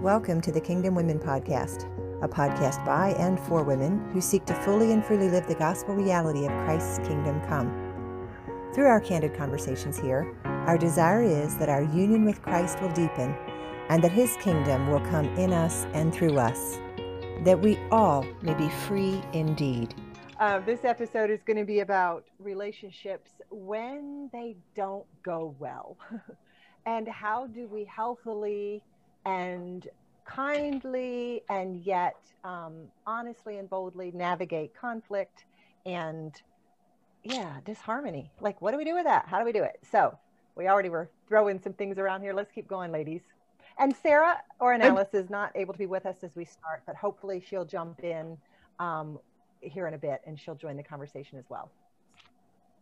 Welcome to the Kingdom Women Podcast, a podcast by and for women who seek to fully and freely live the gospel reality of Christ's kingdom come. Through our candid conversations here, our desire is that our union with Christ will deepen and that his kingdom will come in us and through us, that we all may be free indeed. Uh, this episode is going to be about relationships when they don't go well. and how do we healthily and kindly and yet um, honestly and boldly navigate conflict and yeah disharmony. Like what do we do with that? How do we do it? So we already were throwing some things around here. Let's keep going ladies. And sarah or Ornelas is not able to be with us as we start but hopefully she'll jump in um, here in a bit and she'll join the conversation as well.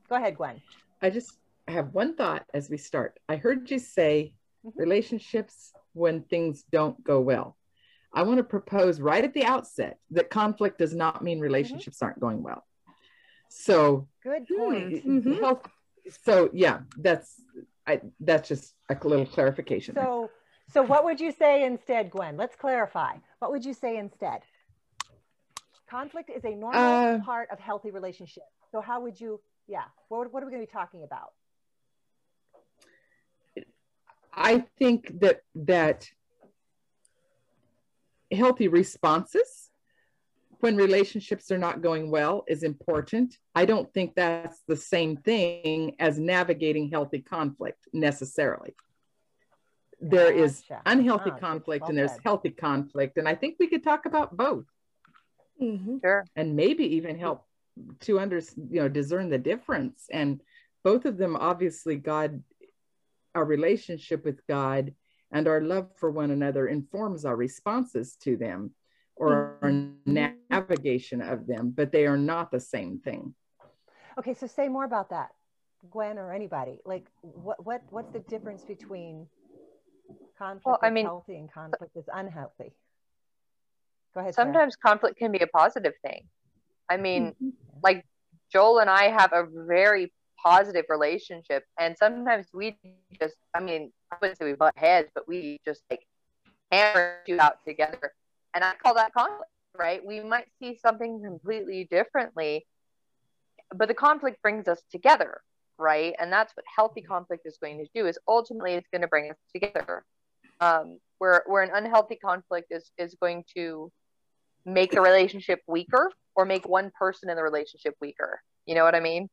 Go ahead gwen. I just have one thought as we start. I heard you say mm-hmm. relationships when things don't go well. I want to propose right at the outset that conflict does not mean relationships mm-hmm. aren't going well. So good point. Hmm, mm-hmm. Health, so yeah, that's I that's just a little clarification. So so what would you say instead, Gwen? Let's clarify. What would you say instead? Conflict is a normal uh, part of healthy relationship. So how would you yeah, what, what are we going to be talking about? I think that that healthy responses when relationships are not going well is important. I don't think that's the same thing as navigating healthy conflict necessarily. There gotcha. is unhealthy oh, conflict and there's healthy conflict. And I think we could talk about both. Mm-hmm. Sure. And maybe even help to under, you know, discern the difference. And both of them, obviously, God our relationship with God and our love for one another informs our responses to them or mm-hmm. our navigation of them, but they are not the same thing. Okay, so say more about that, Gwen or anybody. Like, what what what's the difference between conflict well, I mean, healthy and conflict is unhealthy? Go ahead. Sometimes Sarah. conflict can be a positive thing. I mean, mm-hmm. like Joel and I have a very positive relationship. And sometimes we just, I mean, I wouldn't say we butt heads, but we just like hammer you out together. And I call that conflict, right? We might see something completely differently, but the conflict brings us together, right? And that's what healthy conflict is going to do is ultimately it's going to bring us together. Um, where, where an unhealthy conflict is, is going to make the relationship weaker or make one person in the relationship weaker. You know what I mean?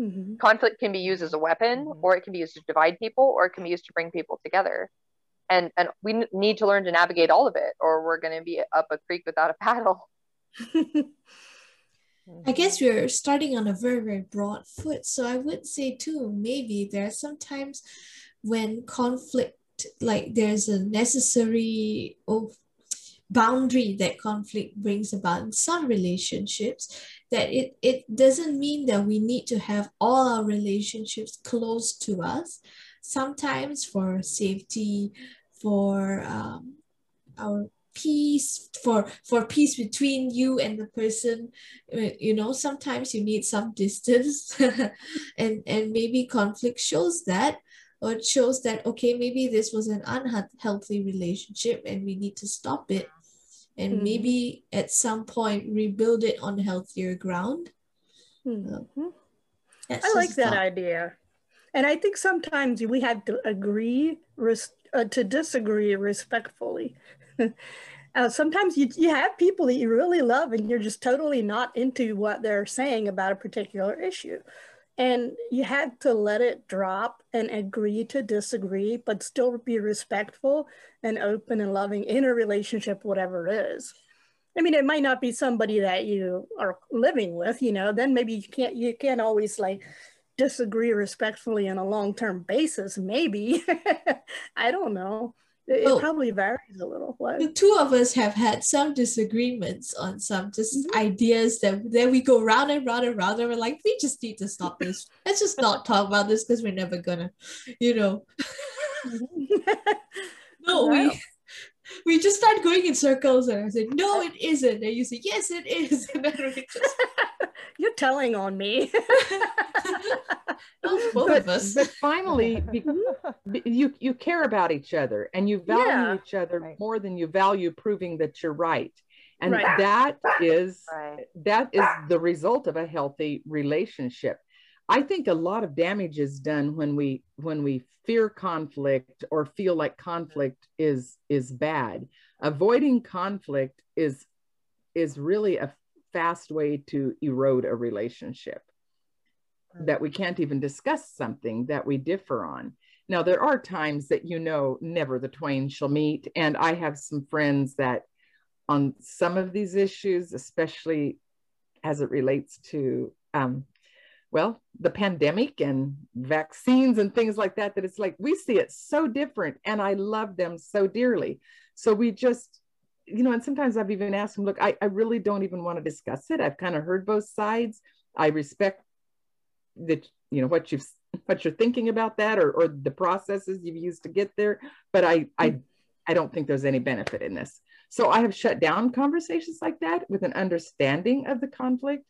Mm-hmm. Conflict can be used as a weapon, mm-hmm. or it can be used to divide people, or it can be used to bring people together. And and we n- need to learn to navigate all of it, or we're going to be up a creek without a paddle. I guess we're starting on a very very broad foot, so I would say too maybe there are sometimes when conflict like there's a necessary oh boundary that conflict brings about in some relationships that it, it doesn't mean that we need to have all our relationships close to us. Sometimes for safety for um, our peace for for peace between you and the person uh, you know sometimes you need some distance. And and maybe conflict shows that or it shows that okay maybe this was an unhealthy relationship and we need to stop it and mm-hmm. maybe at some point rebuild it on healthier ground. Mm-hmm. I like that idea. And I think sometimes we have to agree res- uh, to disagree respectfully. uh, sometimes you, you have people that you really love and you're just totally not into what they're saying about a particular issue and you had to let it drop and agree to disagree but still be respectful and open and loving in a relationship whatever it is. I mean it might not be somebody that you are living with you know then maybe you can't you can't always like disagree respectfully on a long-term basis maybe. I don't know it, well, probably varies a little. What? The two of us have had some disagreements on some just mm-hmm. ideas that then we go round and round and round and we're like, we just need to stop this. Let's just not talk about this because we're never gonna, you know. no, we we just start going in circles and I said, no, it isn't. And you say, yes, it is. And then we just You're telling on me. both but, of us. But finally, you you care about each other and you value yeah. each other right. more than you value proving that you're right. And right. that is right. that is the result of a healthy relationship. I think a lot of damage is done when we when we fear conflict or feel like conflict is is bad. Avoiding conflict is is really a fast way to erode a relationship that we can't even discuss something that we differ on. Now, there are times that you know never the twain shall meet. And I have some friends that, on some of these issues, especially as it relates to, um, well, the pandemic and vaccines and things like that, that it's like we see it so different. And I love them so dearly. So we just, you know, and sometimes I've even asked them, look, I, I really don't even want to discuss it. I've kind of heard both sides. I respect that you know what you've what you're thinking about that or, or the processes you've used to get there but i i mm. i don't think there's any benefit in this so i have shut down conversations like that with an understanding of the conflict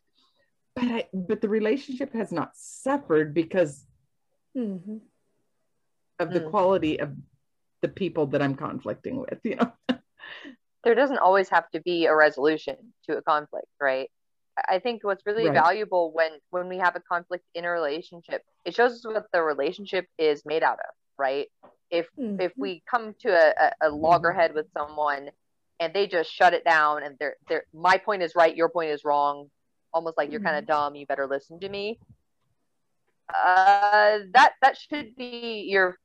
but i but the relationship has not suffered because mm-hmm. of the mm. quality of the people that i'm conflicting with you know there doesn't always have to be a resolution to a conflict right I think what's really right. valuable when when we have a conflict in a relationship, it shows us what the relationship is made out of, right? If mm-hmm. if we come to a, a, loggerhead with someone and they just shut it down and they're they're my point is right, your point is wrong, almost like you're kind of mm-hmm. dumb, you better listen to me. Uh, that that should be your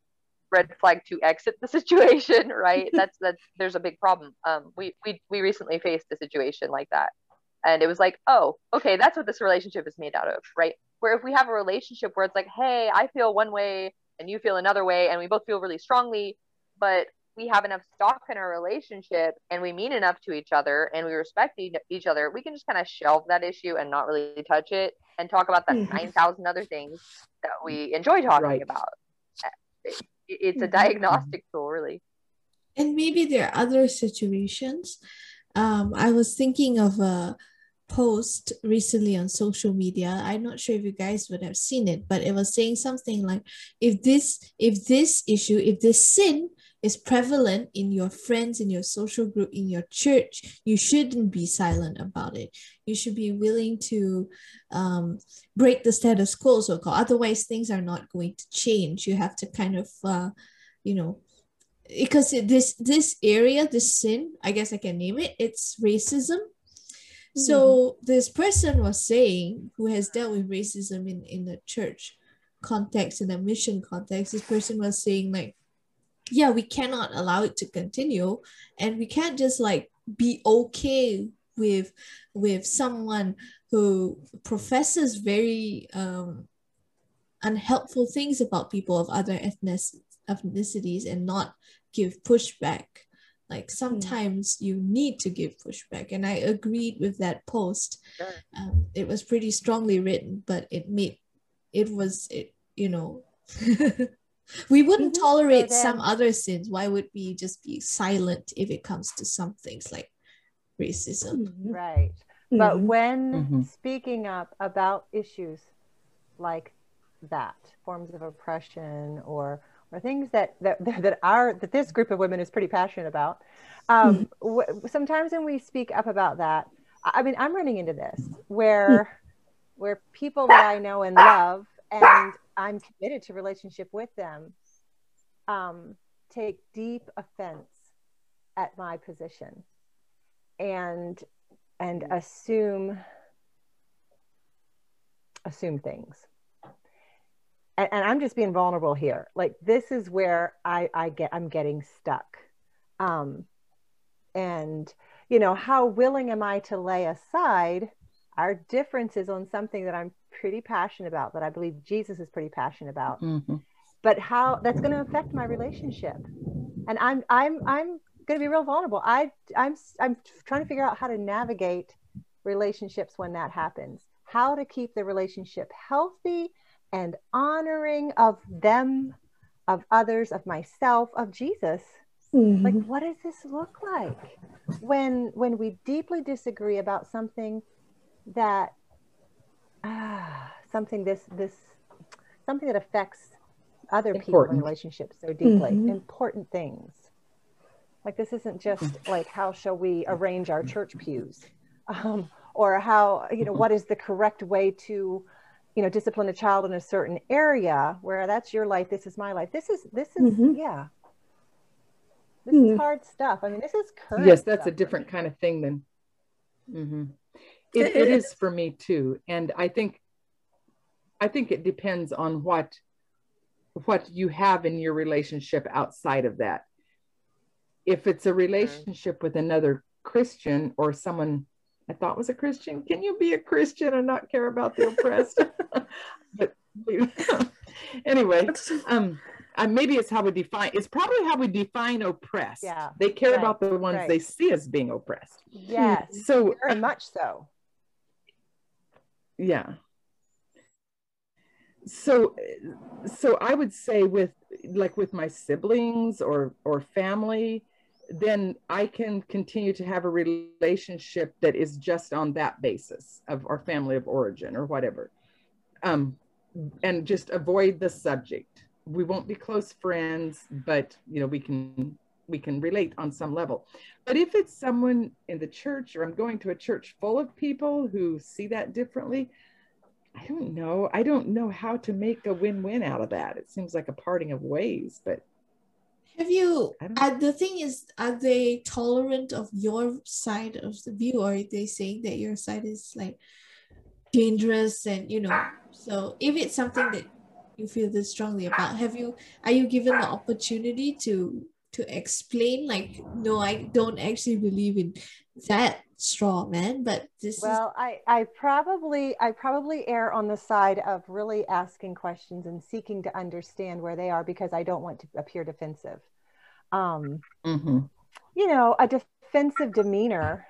red flag to exit the situation, right? that's that's there's a big problem. Um, we we we recently faced a situation like that and it was like oh okay that's what this relationship is made out of right where if we have a relationship where it's like hey i feel one way and you feel another way and we both feel really strongly but we have enough stock in our relationship and we mean enough to each other and we respect each other we can just kind of shelve that issue and not really touch it and talk about the mm-hmm. 9000 other things that we enjoy talking right. about it's a mm-hmm. diagnostic tool really and maybe there are other situations um, I was thinking of a post recently on social media. I'm not sure if you guys would have seen it, but it was saying something like, if this, if this issue, if this sin is prevalent in your friends, in your social group, in your church, you shouldn't be silent about it. You should be willing to um, break the status quo, so called. Otherwise, things are not going to change. You have to kind of, uh, you know, because this this area this sin i guess i can name it it's racism mm-hmm. so this person was saying who has dealt with racism in in the church context in a mission context this person was saying like yeah we cannot allow it to continue and we can't just like be okay with with someone who professes very um unhelpful things about people of other ethnic ethnicities and not give pushback like hmm. sometimes mm. you need to give pushback and i agreed with that post sure. um, it was pretty strongly written but it made it was it you know we wouldn't mm-hmm. tolerate some other sins why would we just be silent if it comes to some things like racism mm-hmm. right mm-hmm. but when mm-hmm. speaking up about issues like that forms of oppression or or things that that that are that this group of women is pretty passionate about. Um, mm-hmm. w- sometimes when we speak up about that, I mean, I'm running into this where mm-hmm. where people that I know and love, and I'm committed to relationship with them, um, take deep offense at my position, and and assume assume things and, and I'm just being vulnerable here. Like this is where I, I get I'm getting stuck. Um, and you know, how willing am I to lay aside our differences on something that I'm pretty passionate about, that I believe Jesus is pretty passionate about. Mm-hmm. But how that's going to affect my relationship. And I'm I'm I'm going to be real vulnerable. I I'm I'm trying to figure out how to navigate relationships when that happens. How to keep the relationship healthy and honoring of them, of others, of myself, of Jesus. Mm-hmm. Like, what does this look like when when we deeply disagree about something that ah, something this this something that affects other Important. people in relationships so deeply. Mm-hmm. Important things. Like this isn't just mm. like how shall we arrange our church pews, um, or how you know what is the correct way to, you know, discipline a child in a certain area where that's your life, this is my life. This is this is mm-hmm. yeah. This mm-hmm. is hard stuff. I mean, this is current. Yes, that's a different kind of thing than. Mm-hmm. It, it is for me too, and I think. I think it depends on what what you have in your relationship outside of that. If it's a relationship with another Christian or someone I thought was a Christian, can you be a Christian and not care about the oppressed? but anyway, um, uh, maybe it's how we define. It's probably how we define oppressed. Yeah, they care right, about the ones right. they see as being oppressed. Yes, so very uh, much so. Yeah, so so i would say with like with my siblings or or family then i can continue to have a relationship that is just on that basis of our family of origin or whatever. Um and just avoid the subject. We won't be close friends but you know we can we can relate on some level but if it's someone in the church or i'm going to a church full of people who see that differently I don't know. I don't know how to make a win-win out of that. It seems like a parting of ways, but have you uh, the thing is are they tolerant of your side of the view or are they saying that your side is like dangerous and you know so if it's something that you feel this strongly about have you are you given the opportunity to to explain like no i don't actually believe in that straw man but this well is... i i probably i probably err on the side of really asking questions and seeking to understand where they are because i don't want to appear defensive um mm-hmm. you know a defensive demeanor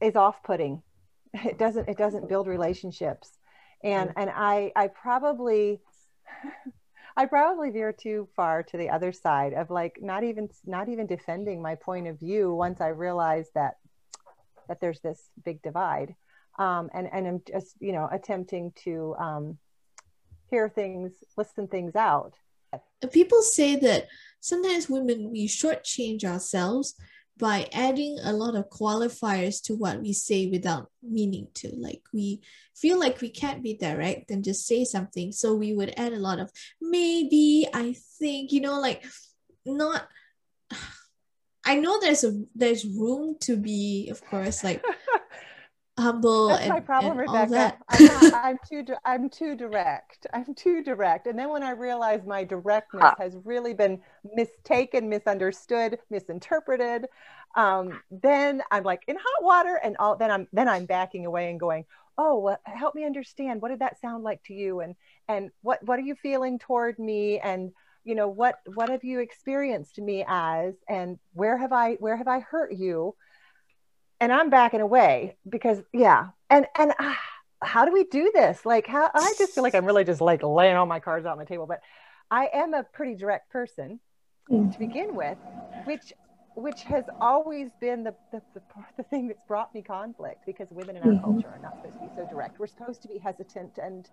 is off-putting it doesn't it doesn't build relationships and mm-hmm. and i i probably I probably veer too far to the other side of like not even not even defending my point of view once I realize that that there's this big divide. Um, and and I'm just you know attempting to um, hear things, listen things out. People say that sometimes women we shortchange ourselves by adding a lot of qualifiers to what we say without meaning to. Like we feel like we can't be direct and just say something. So we would add a lot of maybe, I think, you know, like not I know there's a there's room to be, of course, like humble That's and, my problem, and Rebecca. I'm, not, I'm too I'm too direct. I'm too direct. And then when I realize my directness huh. has really been mistaken, misunderstood, misinterpreted, um, then I'm like in hot water, and all then I'm then I'm backing away and going, oh, well, help me understand. What did that sound like to you? And and what what are you feeling toward me? And you know what what have you experienced me as? And where have I where have I hurt you? And I'm backing away because yeah, and and uh, how do we do this? Like how I just feel like I'm really just like laying all my cards out on the table, but I am a pretty direct person mm. to begin with, which which has always been the, the, the, the, thing that's brought me conflict because women in our mm-hmm. culture are not supposed to be so direct. We're supposed to be hesitant and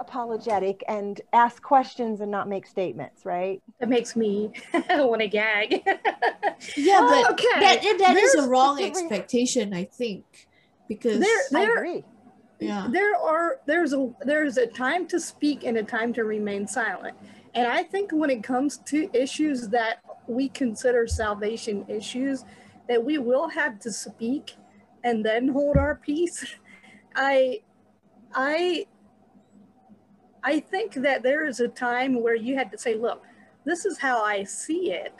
apologetic and ask questions and not make statements, right? That makes me want to gag. yeah, but okay. that, that is a wrong expectation, I think, because there, there, I agree. Yeah. There are there's a there's a time to speak and a time to remain silent. And I think when it comes to issues that we consider salvation issues, that we will have to speak and then hold our peace. I I I think that there is a time where you had to say, look, this is how I see it.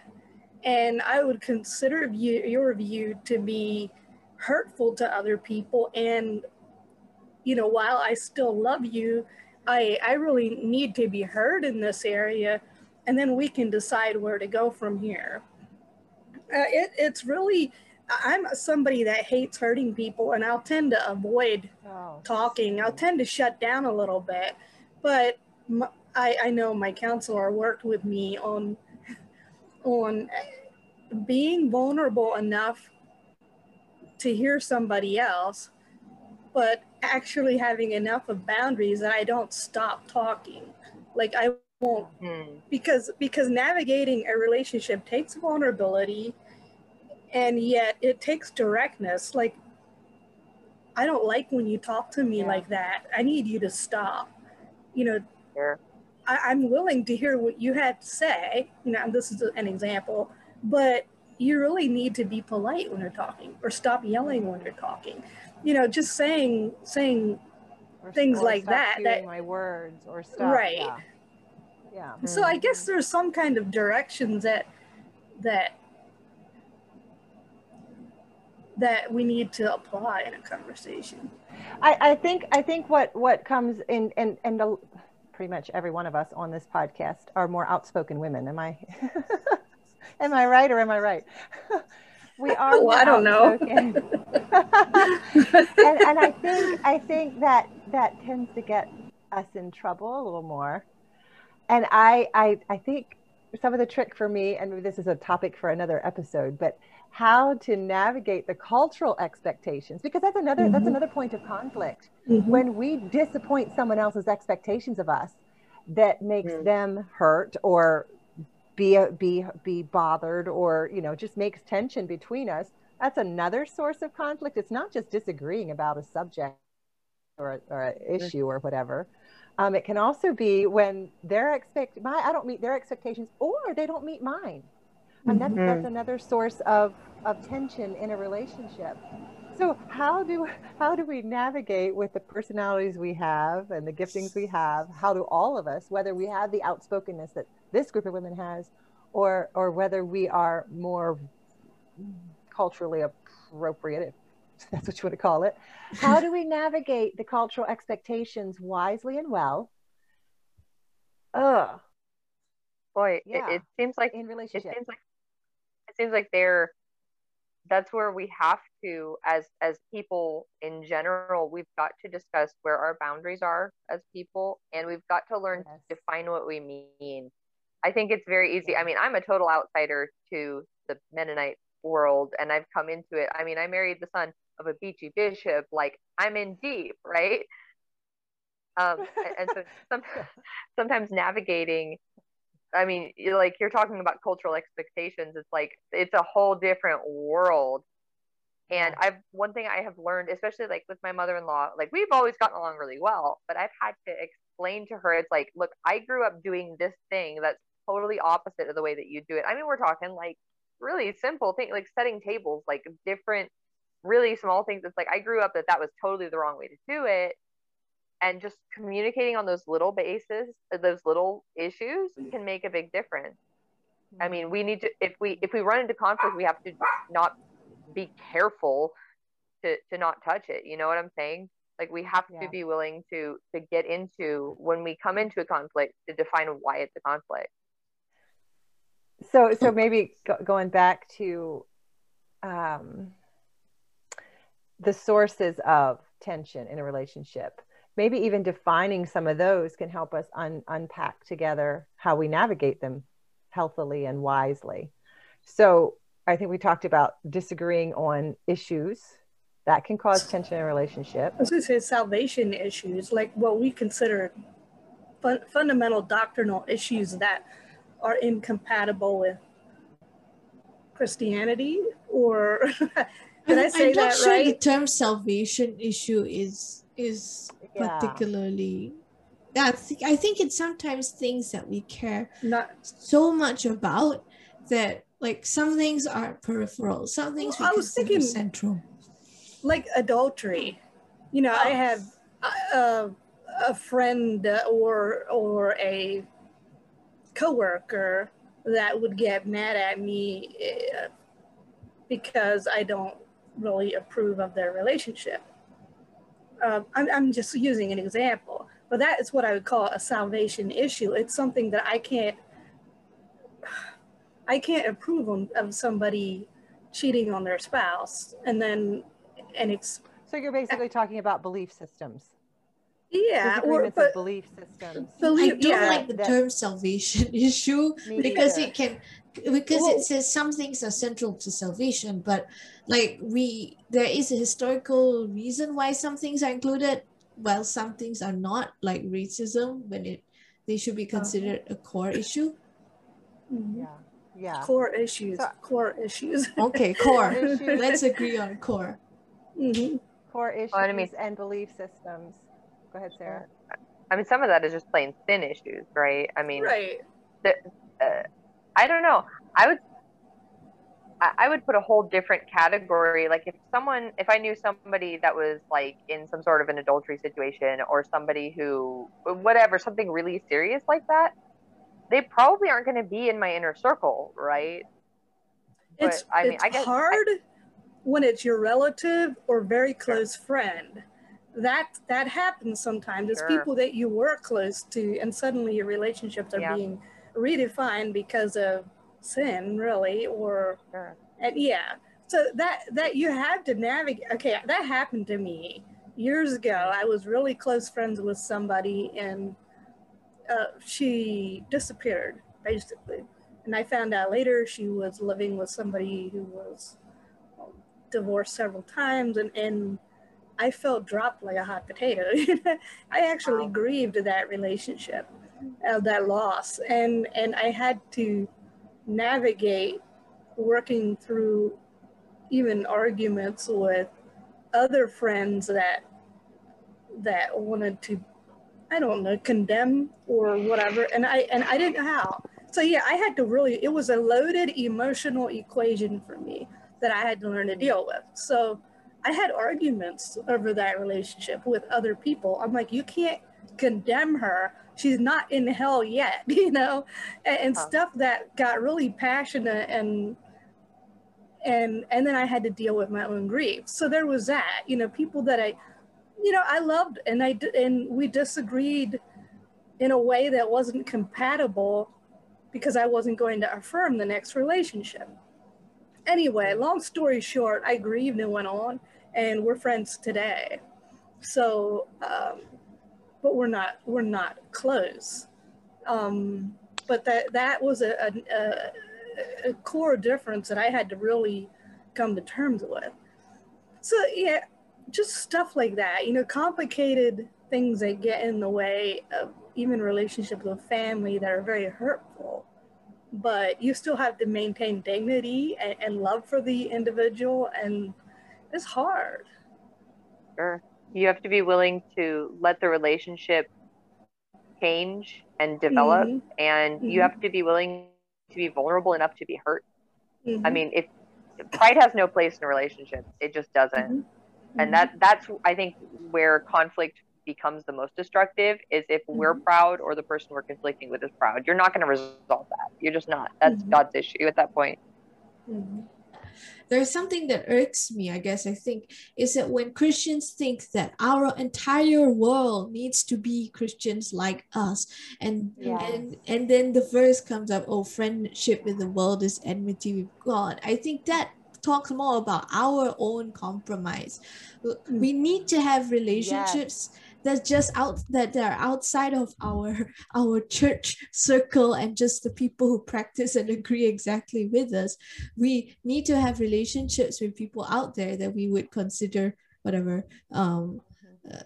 And I would consider view, your view to be hurtful to other people. And, you know, while I still love you, I, I really need to be heard in this area. And then we can decide where to go from here. Uh, it, it's really, I'm somebody that hates hurting people and I'll tend to avoid oh. talking. I'll tend to shut down a little bit but my, I, I know my counselor worked with me on on being vulnerable enough to hear somebody else, but actually having enough of boundaries that I don't stop talking. Like I won't mm. because because navigating a relationship takes vulnerability and yet it takes directness. Like I don't like when you talk to me yeah. like that. I need you to stop. You know, sure. I, am willing to hear what you had to say. You know, this is an example, but you really need to be polite when you're talking or stop yelling when you're talking. You know, just saying saying or, things or like that. That my words or stuff. Right. Yeah. Yeah. So I guess there's some kind of directions that that that we need to apply in a conversation. I, I think I think what what comes in and and the, pretty much every one of us on this podcast are more outspoken women. Am I am I right or am I right? we are. Well, I don't know. and, and I think I think that that tends to get us in trouble a little more. And I I I think some of the trick for me, and this is a topic for another episode, but how to navigate the cultural expectations because that's another mm-hmm. that's another point of conflict mm-hmm. when we disappoint someone else's expectations of us that makes mm-hmm. them hurt or be be be bothered or you know just makes tension between us that's another source of conflict it's not just disagreeing about a subject or, or an issue or whatever um, it can also be when their expect my i don't meet their expectations or they don't meet mine. And that's, mm-hmm. that's another source of, of tension in a relationship. So how do how do we navigate with the personalities we have and the giftings we have? How do all of us whether we have the outspokenness that this group of women has or or whether we are more culturally appropriate if that's what you want to call it. How do we navigate the cultural expectations wisely and well? Ugh. boy yeah. it, it seems like in relationship it seems like it seems like they're that's where we have to as as people in general we've got to discuss where our boundaries are as people and we've got to learn yes. to define what we mean. I think it's very easy. I mean i'm a total outsider to the mennonite world and i've come into it. I mean i married the son of a beachy bishop like i'm in deep right um and, so some, sometimes navigating I mean, like you're talking about cultural expectations. It's like it's a whole different world. And I've one thing I have learned, especially like with my mother-in-law, like we've always gotten along really well, but I've had to explain to her, it's like, look, I grew up doing this thing that's totally opposite of the way that you do it. I mean, we're talking like really simple things, like setting tables, like different, really small things. It's like I grew up that that was totally the wrong way to do it. And just communicating on those little bases uh, those little issues can make a big difference. I mean we need to if we if we run into conflict we have to not be careful to to not touch it. You know what i'm saying? Like we have yeah. to be willing to to get into when we come into a conflict to define why it's a conflict. So so maybe go, going back to um the sources of tension in a relationship maybe even defining some of those can help us un- unpack together how we navigate them healthily and wisely. So I think we talked about disagreeing on issues that can cause tension in a relationship. I was going to say salvation issues, like what we consider fun- fundamental doctrinal issues that are incompatible with Christianity, or did I say I'm that sure right? The term salvation issue is is yeah. particularly yeah, I think, I think it's sometimes things that we care not so much about that like some things are peripheral some things well, we I was thinking central like adultery you know oh. i have a, a friend or or a coworker that would get mad at me eh, because i don't really approve of their relationship um, I'm, I'm just using an example, but that is what I would call a salvation issue. It's something that I can't, I can't approve of, of somebody cheating on their spouse and then, and it's. So you're basically talking about belief systems. Yeah, or but, belief systems. Belief, I don't yeah, like the that, term salvation issue because either. it can because well, it says some things are central to salvation but like we there is a historical reason why some things are included while some things are not like racism when it they should be considered a core issue. Mm-hmm. Yeah. Yeah. Core issues. So, core issues. Okay, core. Let's agree on core. Mm-hmm. Core issues well, I mean, and belief systems. Go ahead, Sarah. I mean, some of that is just plain sin issues, right? I mean, right. The, uh, I don't know. I would I would put a whole different category. Like if someone, if I knew somebody that was like in some sort of an adultery situation or somebody who, whatever, something really serious like that, they probably aren't going to be in my inner circle, right? It's, but, I mean, I guess hard I, when it's your relative or very close sure. friend. That that happens sometimes. It's sure. people that you were close to, and suddenly your relationships are yeah. being redefined because of sin really or sure. and yeah. So that that you have to navigate okay that happened to me years ago. I was really close friends with somebody and uh, she disappeared basically. And i found out later she was living with somebody who was um, divorced several times and and i felt dropped like a hot potato. I actually wow. grieved that relationship uh, that loss. And and i had to navigate working through even arguments with other friends that that wanted to i don't know condemn or whatever. And i and i didn't know how. So yeah i had to really it was a loaded emotional equation for me that i had to learn to deal with. So i had arguments over that relationship with other people. I'm like you can't condemn her she's not in hell yet, you know, and, and huh. stuff that got really passionate and and and then I had to deal with my own grief. So there was that, you know, people that I, you know, I loved and I and we disagreed in a way that wasn't compatible because I wasn't going to affirm the next relationship. Anyway, long story short, I grieved and went on, and we're friends today. So um, but we're not we're not close. Um, but that that was a, a, a, core difference that I had to really come to terms with. So yeah, just stuff like that. You know, complicated things that get in the way of even relationships with family that are very hurtful. But you still have to maintain dignity and, and love for the individual, and it's hard. Sure you have to be willing to let the relationship change and develop mm-hmm. and mm-hmm. you have to be willing to be vulnerable enough to be hurt mm-hmm. i mean if pride has no place in a relationship it just doesn't mm-hmm. and that that's i think where conflict becomes the most destructive is if we're mm-hmm. proud or the person we're conflicting with is proud you're not going to resolve that you're just not that's mm-hmm. god's issue at that point there's something that irks me, I guess, I think, is that when Christians think that our entire world needs to be Christians like us, and and and then the verse comes up, oh, friendship with the world is enmity with God. I think that talks more about our own compromise. We hmm. need to have relationships yes that's just out that they're outside of our our church circle and just the people who practice and agree exactly with us. We need to have relationships with people out there that we would consider whatever um uh,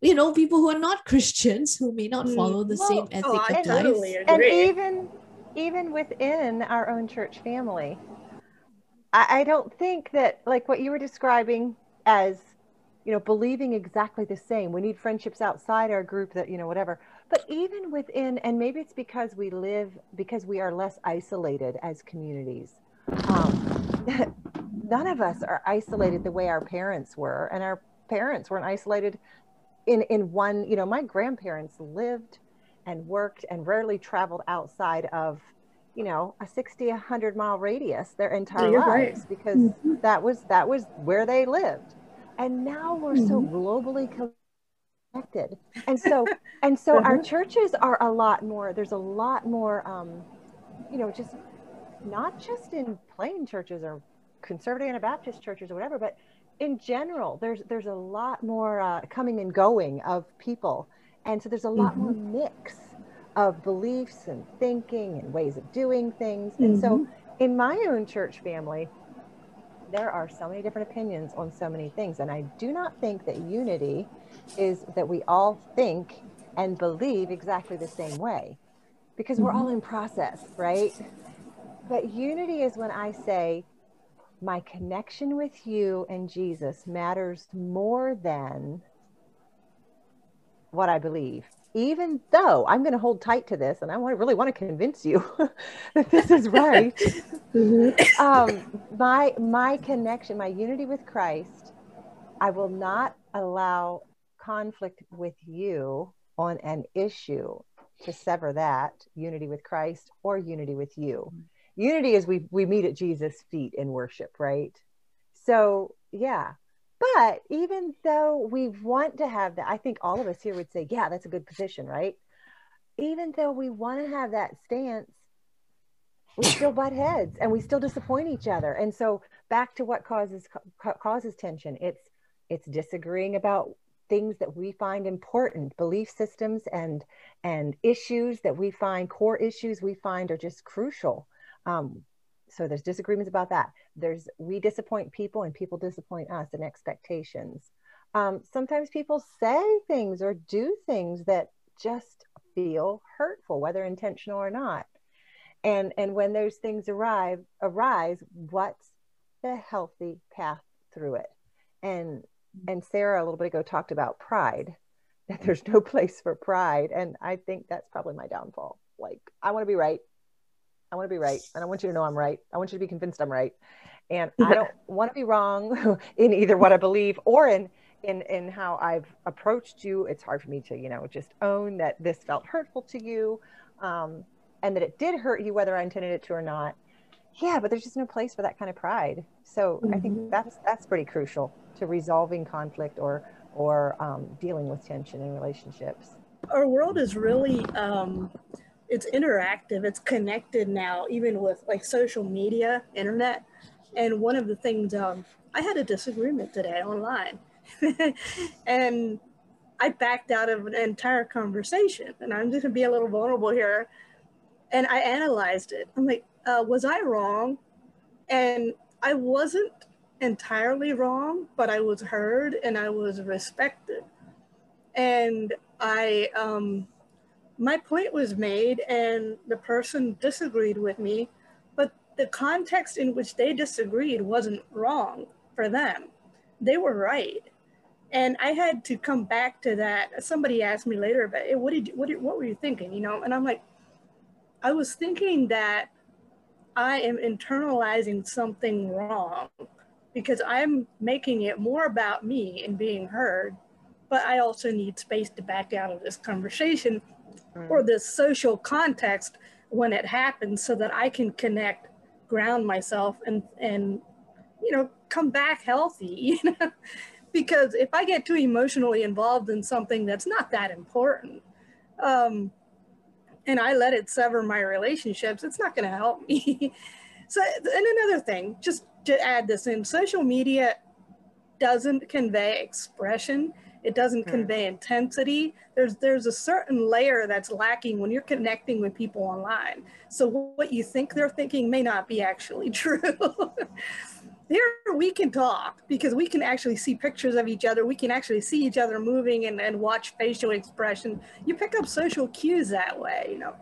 you know people who are not christians who may not mm. follow the well, same ethic oh, of life. totally and even even within our own church family I, I don't think that like what you were describing as you know, believing exactly the same. We need friendships outside our group that, you know, whatever. But even within, and maybe it's because we live, because we are less isolated as communities. Um, none of us are isolated the way our parents were, and our parents weren't isolated in, in one, you know, my grandparents lived and worked and rarely traveled outside of you know a 60 100 mile radius their entire lives right. because mm-hmm. that was that was where they lived and now we're mm-hmm. so globally connected and so and so uh-huh. our churches are a lot more there's a lot more um, you know just not just in plain churches or conservative anabaptist churches or whatever but in general there's there's a lot more uh, coming and going of people and so there's a lot mm-hmm. more mix of beliefs and thinking and ways of doing things and mm-hmm. so in my own church family there are so many different opinions on so many things. And I do not think that unity is that we all think and believe exactly the same way because we're all mm-hmm. in process, right? But unity is when I say, my connection with you and Jesus matters more than what I believe. Even though I'm going to hold tight to this, and I really want to convince you that this is right. Mm-hmm. um, my my connection, my unity with Christ, I will not allow conflict with you on an issue to sever that unity with Christ or unity with you. Unity is we we meet at Jesus' feet in worship, right? So yeah. But even though we want to have that, I think all of us here would say, yeah, that's a good position, right? Even though we want to have that stance, we still butt heads and we still disappoint each other. And so back to what causes causes tension. It's it's disagreeing about things that we find important belief systems and and issues that we find core issues we find are just crucial um, so there's disagreements about that there's we disappoint people and people disappoint us and expectations um, sometimes people say things or do things that just feel hurtful whether intentional or not and and when those things arrive arise what's the healthy path through it and and Sarah a little bit ago talked about pride, that there's no place for pride. And I think that's probably my downfall. Like, I want to be right. I want to be right. And I want you to know I'm right. I want you to be convinced I'm right. And I don't want to be wrong in either what I believe or in in in how I've approached you. It's hard for me to, you know, just own that this felt hurtful to you. Um, and that it did hurt you whether I intended it to or not. Yeah, but there's just no place for that kind of pride. So mm-hmm. I think mm-hmm. that's that's pretty crucial to resolving conflict or or um, dealing with tension in relationships. Our world is really um, it's interactive. It's connected now, even with like social media, internet. And one of the things um, I had a disagreement today online, and I backed out of an entire conversation. And I'm just gonna be a little vulnerable here. And I analyzed it. I'm like, uh, was I wrong? And I wasn't entirely wrong, but I was heard and I was respected. And I, um, my point was made and the person disagreed with me, but the context in which they disagreed wasn't wrong for them. They were right. And I had to come back to that. Somebody asked me later about it, what did you, what, did, what were you thinking? You know, and I'm like, I was thinking that I am internalizing something wrong because I'm making it more about me and being heard, but I also need space to back out of this conversation mm. or the social context when it happens so that I can connect, ground myself and and you know, come back healthy, you know. because if I get too emotionally involved in something that's not that important, um, and I let it sever my relationships, it's not going to help me. so, and another thing, just to add this in, social media doesn't convey expression. It doesn't hmm. convey intensity. There's there's a certain layer that's lacking when you're connecting with people online. So what you think they're thinking may not be actually true. Here we can talk because we can actually see pictures of each other. We can actually see each other moving and, and watch facial expression. You pick up social cues that way, you know.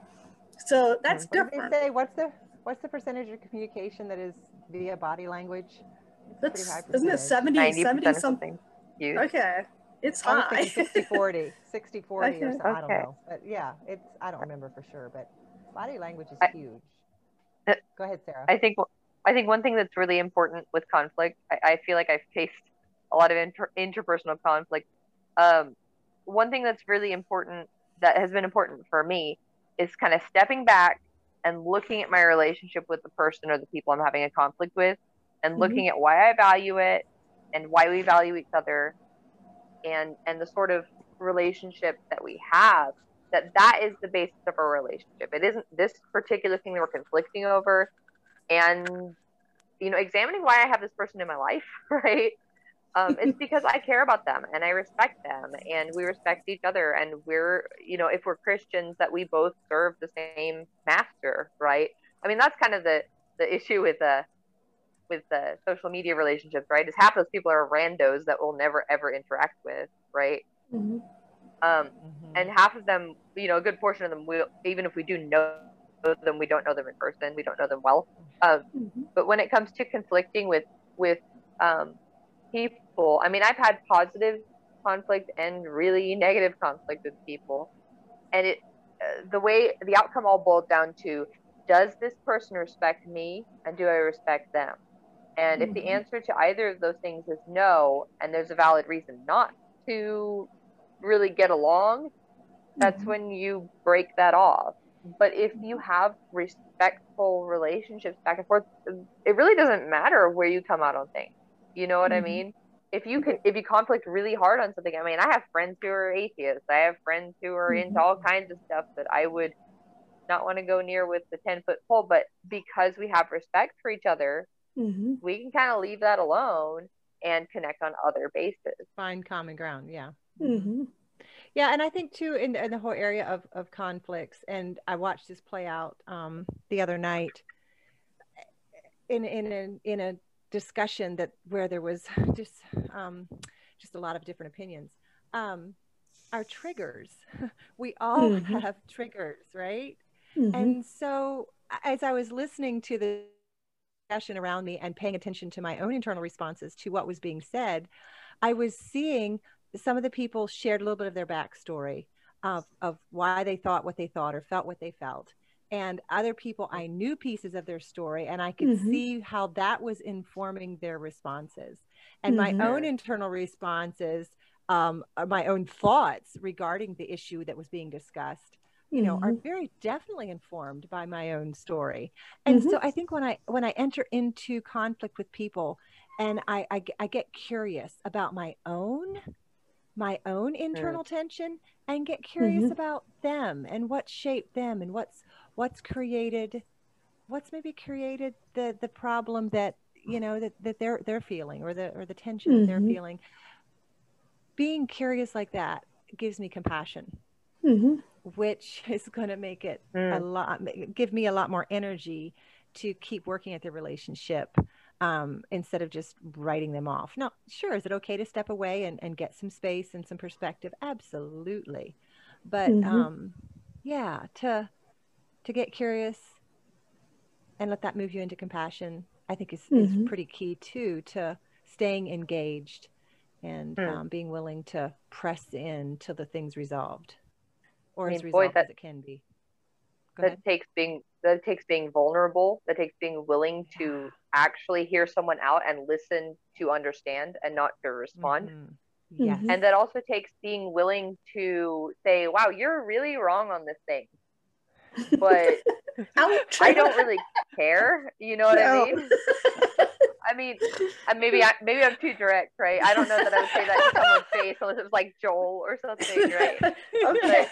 So that's what different. Say, what's the what's the percentage of communication that is via body language? It's That's, isn't it 70, 70 something? Okay. It's I high. 60, 40, 60, 40 okay. or something. I don't know. But yeah, it's, I don't remember for sure, but body language is I, huge. Uh, Go ahead, Sarah. I think, I think one thing that's really important with conflict, I, I feel like I've faced a lot of inter, interpersonal conflict. Um, one thing that's really important that has been important for me is kind of stepping back and looking at my relationship with the person or the people I'm having a conflict with and mm-hmm. looking at why I value it and why we value each other and and the sort of relationship that we have that that is the basis of our relationship. It isn't this particular thing that we're conflicting over. And you know examining why i have this person in my life right um, it's because I care about them and I respect them and we respect each other. And we're you know if we're Christians that we both serve the same master right? I mean that's kind of the the issue with the with the social media relationships right is half those people are randos that we'll never ever interact with right mm-hmm. Um, mm-hmm. And half of them, you know, a good portion of them, will, even if we do know them, we don't know them in person, we don't know them well. Um, mm-hmm. But when it comes to conflicting with with um, people, I mean, I've had positive conflict and really negative conflict with people, and it uh, the way the outcome all boiled down to does this person respect me and do I respect them? And mm-hmm. if the mm-hmm. answer to either of those things is no, and there's a valid reason not to really get along, that's mm-hmm. when you break that off. But if you have respectful relationships back and forth, it really doesn't matter where you come out on things. You know what mm-hmm. I mean? If you can, if you conflict really hard on something, I mean, I have friends who are atheists. I have friends who are into mm-hmm. all kinds of stuff that I would not want to go near with the 10 foot pole. But because we have respect for each other, mm-hmm. we can kind of leave that alone and connect on other bases. Find common ground. Yeah. Mm-hmm. Yeah, and I think too in, in the whole area of, of conflicts, and I watched this play out um, the other night in in a, in a discussion that where there was just um, just a lot of different opinions. Um, our triggers, we all mm-hmm. have triggers, right? Mm-hmm. And so as I was listening to the around me and paying attention to my own internal responses to what was being said, I was seeing some of the people shared a little bit of their backstory of, of why they thought what they thought or felt what they felt. And other people, I knew pieces of their story and I could mm-hmm. see how that was informing their responses. And mm-hmm. my own internal responses, um, my own thoughts regarding the issue that was being discussed you know mm-hmm. are very definitely informed by my own story and mm-hmm. so i think when i when i enter into conflict with people and I, I, I get curious about my own my own internal tension and get curious mm-hmm. about them and what shaped them and what's what's created what's maybe created the the problem that you know that, that they're they're feeling or the or the tension mm-hmm. they're feeling being curious like that gives me compassion mm-hmm. Which is going to make it mm. a lot give me a lot more energy to keep working at the relationship um, instead of just writing them off. Now, sure, is it okay to step away and, and get some space and some perspective? Absolutely. But mm-hmm. um, yeah, to to get curious and let that move you into compassion, I think is, mm-hmm. is pretty key too to staying engaged and mm. um, being willing to press in till the thing's resolved or I mean, as resolved boy, that, as it can be. Go that ahead. takes being that takes being vulnerable that takes being willing to actually hear someone out and listen to understand and not to respond mm-hmm. yes and that also takes being willing to say wow you're really wrong on this thing but i don't really care you know what no. i mean I mean, maybe I, maybe I'm too direct, right? I don't know that I would say that to someone's face unless it was like Joel or something, right? okay.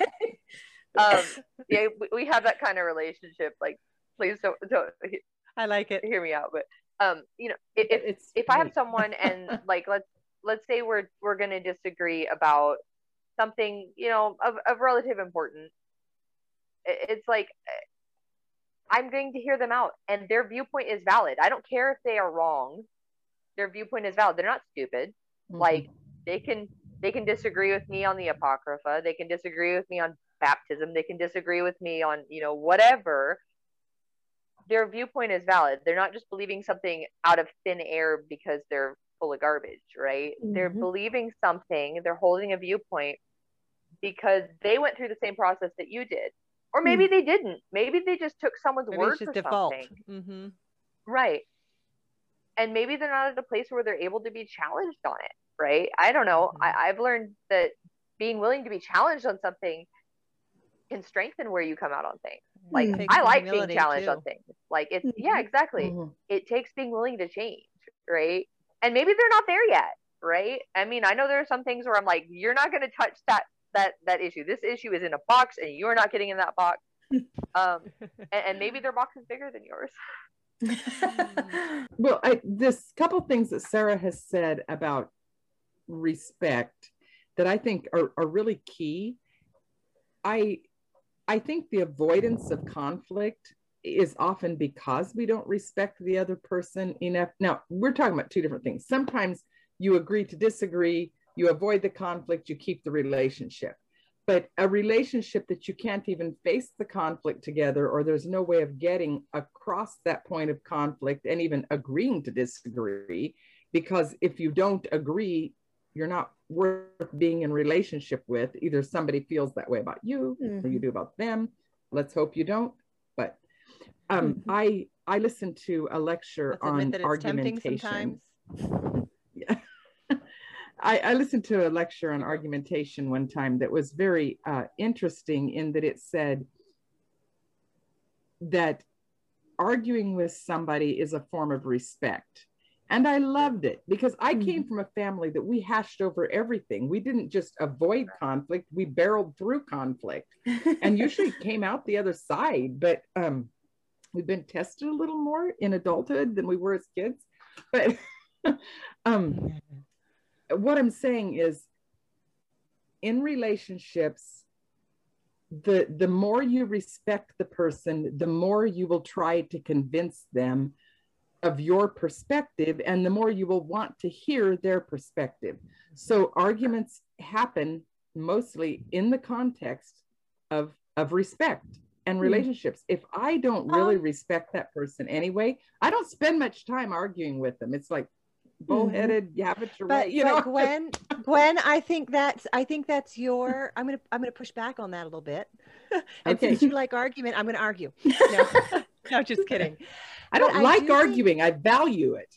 um, yeah, we have that kind of relationship. Like, please don't, don't. I like it. Hear me out, but um, you know, if it's if I have someone and like let's let's say we're we're gonna disagree about something, you know, of of relative importance. It's like I'm going to hear them out, and their viewpoint is valid. I don't care if they are wrong. Their viewpoint is valid. They're not stupid. Mm-hmm. Like they can they can disagree with me on the apocrypha. They can disagree with me on baptism. They can disagree with me on you know whatever. Their viewpoint is valid. They're not just believing something out of thin air because they're full of garbage, right? Mm-hmm. They're believing something. They're holding a viewpoint because they went through the same process that you did or maybe mm. they didn't maybe they just took someone's maybe word for default. something mm-hmm. right and maybe they're not at a place where they're able to be challenged on it right i don't know mm-hmm. I, i've learned that being willing to be challenged on something can strengthen where you come out on things like mm-hmm. i like being challenged too. on things like it's yeah mm-hmm. exactly mm-hmm. it takes being willing to change right and maybe they're not there yet right i mean i know there are some things where i'm like you're not going to touch that that that issue. This issue is in a box, and you're not getting in that box. Um, and, and maybe their box is bigger than yours. well, I, this couple things that Sarah has said about respect that I think are, are really key. I I think the avoidance of conflict is often because we don't respect the other person enough. Now, we're talking about two different things. Sometimes you agree to disagree, you avoid the conflict, you keep the relationship. but a relationship that you can't even face the conflict together or there's no way of getting across that point of conflict and even agreeing to disagree because if you don't agree you're not worth being in relationship with either somebody feels that way about you mm-hmm. or you mm-hmm. do about them let's hope you don't but um, mm-hmm. i i listened to a lecture on argumentation I, I, listened to a lecture on argumentation one time that was very uh, interesting in that it said that arguing with somebody is a form of respect. And I loved it because I mm-hmm. came from a family that we hashed over everything. We didn't just avoid conflict, we barreled through conflict and usually came out the other side. But um, we've been tested a little more in adulthood than we were as kids. But um, what I'm saying is in relationships, the the more you respect the person, the more you will try to convince them of your perspective and the more you will want to hear their perspective. So arguments happen mostly in the context of of respect and hmm. relationships. If I don't really um, respect that person anyway, I don't spend much time arguing with them. It's like bullheaded mm-hmm. you have it but, you know gwen gwen i think that's i think that's your i'm gonna i'm gonna push back on that a little bit and okay. since you like argument i'm gonna argue no, no just kidding i don't but like I do arguing think... i value it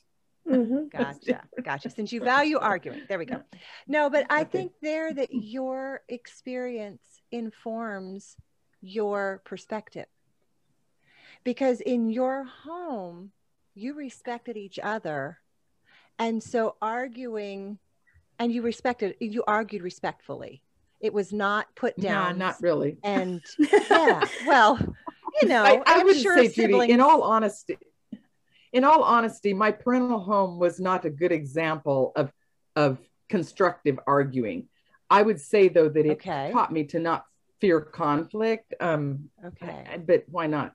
mm-hmm. gotcha gotcha since you value arguing there we go no but i okay. think there that your experience informs your perspective because in your home you respected each other and so arguing and you respected you argued respectfully. It was not put down no, not really. and yeah well you know i, I would sure say siblings... Judy, in all honesty in all honesty my parental home was not a good example of of constructive arguing. I would say though that it okay. taught me to not fear conflict um okay. But why not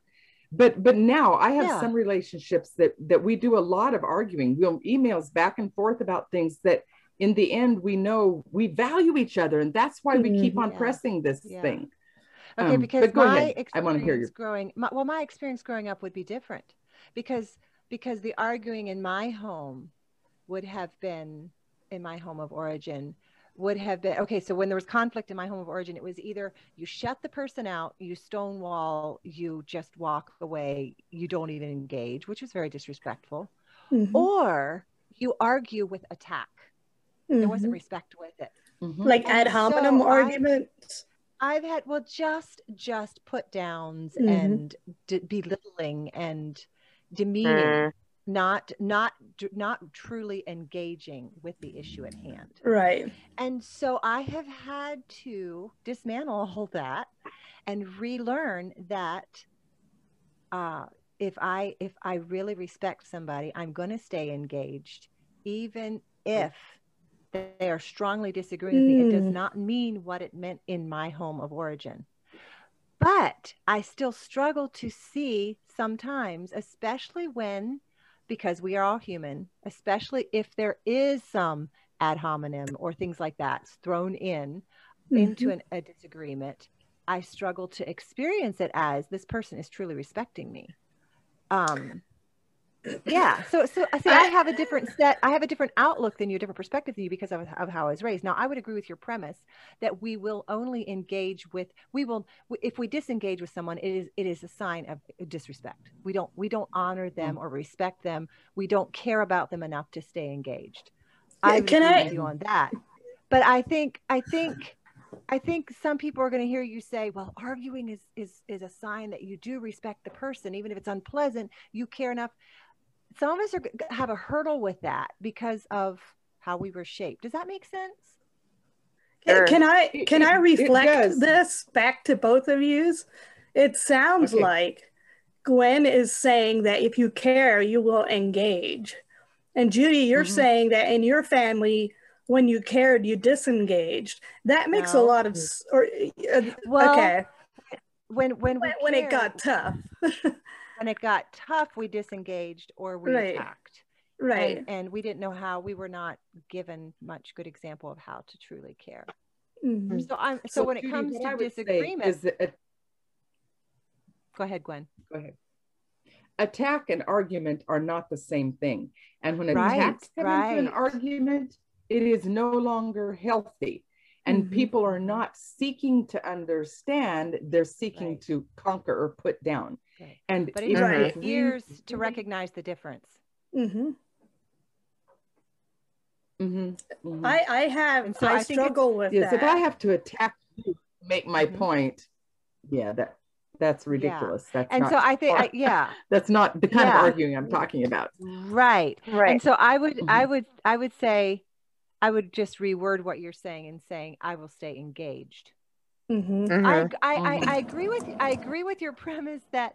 but but now i have yeah. some relationships that that we do a lot of arguing we'll emails back and forth about things that in the end we know we value each other and that's why we keep on yeah. pressing this yeah. thing okay um, because my ahead. i want to hear you growing my, well my experience growing up would be different because because the arguing in my home would have been in my home of origin would have been okay so when there was conflict in my home of origin it was either you shut the person out you stonewall you just walk away you don't even engage which was very disrespectful mm-hmm. or you argue with attack mm-hmm. there wasn't mm-hmm. respect with it mm-hmm. like ad hominem so arguments I've, I've, had well just just put downs mm-hmm. and d- belittling and demeaning mm not not not truly engaging with the issue at hand right and so i have had to dismantle all that and relearn that uh, if i if i really respect somebody i'm going to stay engaged even if they are strongly disagreeing mm. with me it does hmm. not mean what it meant in my home of origin but i still struggle to see sometimes especially when because we are all human, especially if there is some ad hominem or things like that thrown in mm-hmm. into an, a disagreement, I struggle to experience it as this person is truly respecting me. Um, yeah so so see i have a different set i have a different outlook than you a different perspective than you because of, of how i was raised now i would agree with your premise that we will only engage with we will if we disengage with someone it is it is a sign of disrespect we don't we don't honor hmm. them or respect them we don't care about them enough to stay engaged i can agree I... with you on that but i think i think I think some people are going to hear you say, "Well, arguing is is is a sign that you do respect the person, even if it's unpleasant. You care enough." Some of us are have a hurdle with that because of how we were shaped. Does that make sense? Can I can I reflect this back to both of yous? It sounds okay. like Gwen is saying that if you care, you will engage. And Judy, you're mm-hmm. saying that in your family, when you cared, you disengaged. That makes no. a lot of or uh, well, okay. When when when, when it got tough. when it got tough, we disengaged or we right. attacked. Right. And, and, we didn't know how, we were not given much good example of how to truly care. Mm-hmm. So I'm so, so when Judy, it comes to disagreement, is that, uh, go ahead, Gwen. Go ahead. Attack and argument are not the same thing, and when right, attacks come right. into an argument, it is no longer healthy. And mm-hmm. people are not seeking to understand; they're seeking right. to conquer or put down. And but it takes years to recognize the difference. Mm-hmm. Mm-hmm. mm-hmm. I, I have so I, I struggle with yes, that. If I have to attack you to make my mm-hmm. point, yeah, that that's ridiculous. Yeah. That's and so I think I, yeah, that's not the kind yeah. of arguing I'm talking about. Right, right. And so I would mm-hmm. I would I would say I would just reword what you're saying and saying I will stay engaged. Mm-hmm. mm-hmm. I, I, I, I agree with I agree with your premise that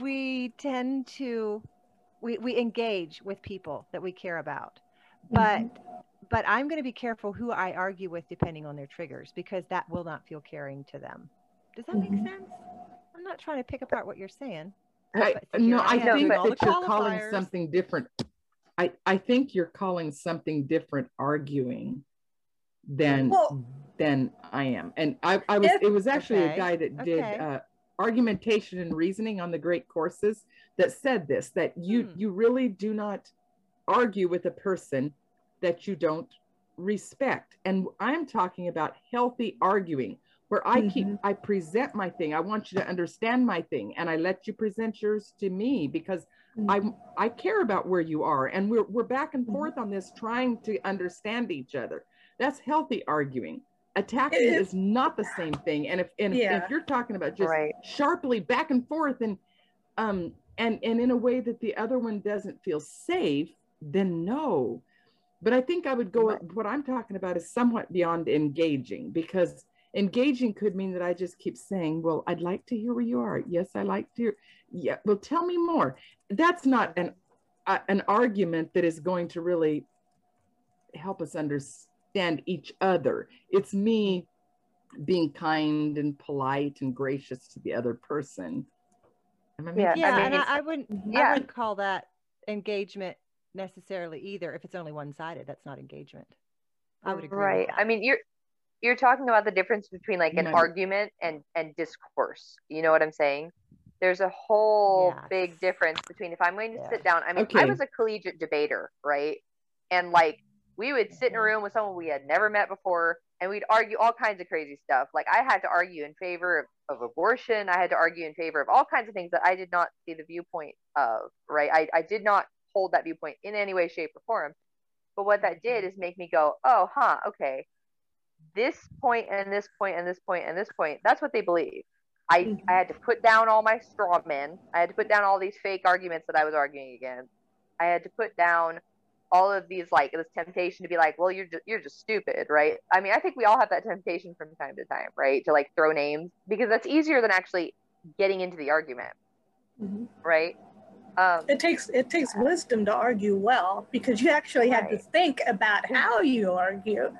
we tend to we, we engage with people that we care about but mm-hmm. but i'm going to be careful who i argue with depending on their triggers because that will not feel caring to them does that mm-hmm. make sense i'm not trying to pick apart what you're saying I, no i, I think that you're calling something different i i think you're calling something different arguing than well, than i am and i i was if, it was actually okay. a guy that did okay. uh, argumentation and reasoning on the great courses that said this that you hmm. you really do not argue with a person that you don't respect. And I'm talking about healthy arguing where I mm-hmm. keep I present my thing. I want you to understand my thing and I let you present yours to me because. I I care about where you are and we're we're back and mm-hmm. forth on this trying to understand each other. That's healthy arguing. Attacking is not the same thing. And if and yeah. if, if, you're talking about just right. sharply back and forth and um and and in a way that the other one doesn't feel safe, then no. But I think I would go, what I'm talking about is somewhat beyond engaging because engaging could mean that I just keep saying, well, I'd like to hear where you are. Yes, I like to hear. Yeah, well, tell me more. That's not an, uh, an argument that is going to really help us understand each other. It's me being kind and polite and gracious to the other person. yeah, yeah, I mean, and I, I wouldn't, yeah. I wouldn't call that engagement necessarily either if it's only one-sided that's not engagement i would agree right i mean you're you're talking about the difference between like an argument and and discourse you know what i'm saying there's a whole yes. big difference between if i'm going to sit down i mean okay. i was a collegiate debater right and like we would sit in a mm-hmm. room with someone we had never met before and we'd argue all kinds of crazy stuff like i had to argue in favor of, of abortion i had to argue in favor of all kinds of things that i did not see the viewpoint of right i, I did not hold that viewpoint in any way, shape, or form. But what that did is make me go, oh, huh, okay. This point and this point and this point and this point, that's what they believe. I, mm-hmm. I had to put down all my straw men. I had to put down all these fake arguments that I was arguing against. I had to put down all of these like this temptation to be like, well, you're just, you're just stupid, right? I mean, I think we all have that temptation from time to time, right? To like throw names because that's easier than actually getting into the argument, mm-hmm. right? Um, it takes it takes wisdom to argue well because you actually right. have to think about how you argue.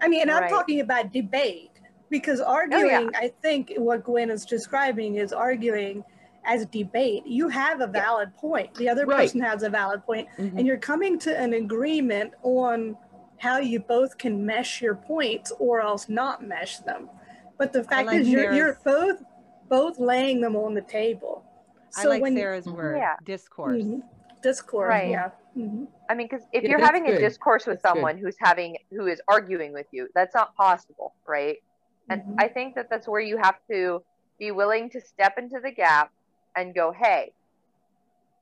I mean, right. I'm talking about debate because arguing, oh, yeah. I think what Gwen is describing is arguing as debate. You have a valid yeah. point. The other right. person has a valid point, mm-hmm. and you're coming to an agreement on how you both can mesh your points or else not mesh them. But the fact like is, you're, you're both both laying them on the table. So I like when, Sarah's word, yeah. discourse. Mm-hmm. Discourse, right. yeah. Mm-hmm. I mean, because if yeah, you're having good. a discourse with that's someone good. who's having who is arguing with you, that's not possible, right? And mm-hmm. I think that that's where you have to be willing to step into the gap and go, hey,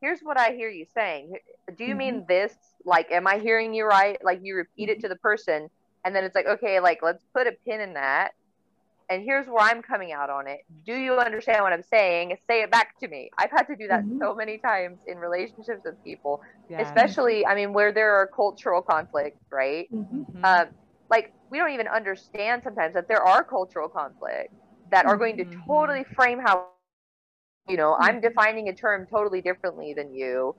here's what I hear you saying. Do you mean mm-hmm. this? Like, am I hearing you right? Like, you repeat it mm-hmm. to the person, and then it's like, okay, like, let's put a pin in that and here's where I'm coming out on it. Do you understand what I'm saying? Say it back to me. I've had to do that mm-hmm. so many times in relationships with people, yeah. especially, I mean, where there are cultural conflicts, right? Mm-hmm. Um, like, we don't even understand sometimes that there are cultural conflicts that are going to mm-hmm. totally frame how, you know, I'm mm-hmm. defining a term totally differently than you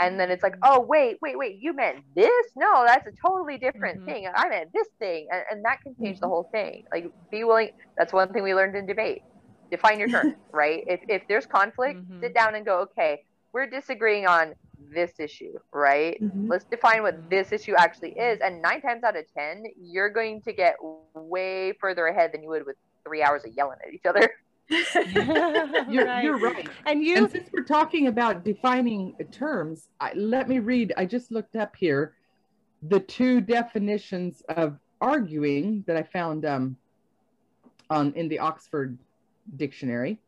and then it's like oh wait wait wait you meant this no that's a totally different mm-hmm. thing i meant this thing and, and that can change mm-hmm. the whole thing like be willing that's one thing we learned in debate define your terms right if, if there's conflict mm-hmm. sit down and go okay we're disagreeing on this issue, right? Mm-hmm. Let's define what this issue actually is. And nine times out of 10, you're going to get way further ahead than you would with three hours of yelling at each other. you're, right. you're right. And you, and since we're talking about defining terms, I, let me read. I just looked up here the two definitions of arguing that I found um, on in the Oxford Dictionary.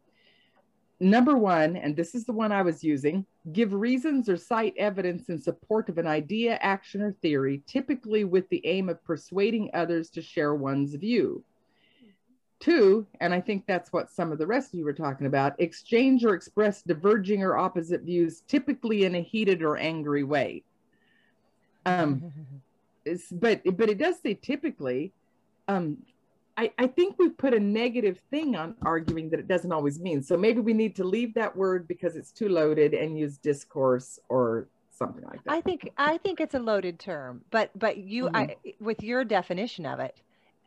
Number one, and this is the one I was using, give reasons or cite evidence in support of an idea, action, or theory, typically with the aim of persuading others to share one's view. Two, and I think that's what some of the rest of you were talking about, exchange or express diverging or opposite views, typically in a heated or angry way. Um, but but it does say typically. Um, I, I think we put a negative thing on arguing that it doesn't always mean. So maybe we need to leave that word because it's too loaded and use discourse or something like that. I think I think it's a loaded term, but but you mm-hmm. I with your definition of it,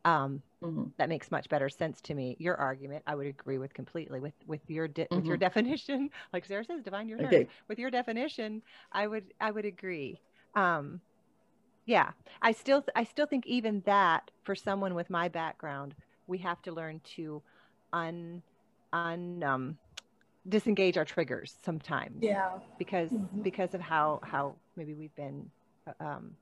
um, mm-hmm. that makes much better sense to me. Your argument, I would agree with completely with with your de- mm-hmm. with your mm-hmm. definition. Like Sarah says, divine your okay. With your definition, I would I would agree. Um, yeah, I still I still think even that for someone with my background, we have to learn to un un um, disengage our triggers sometimes. Yeah, because mm-hmm. because of how how maybe we've been. Uh, um,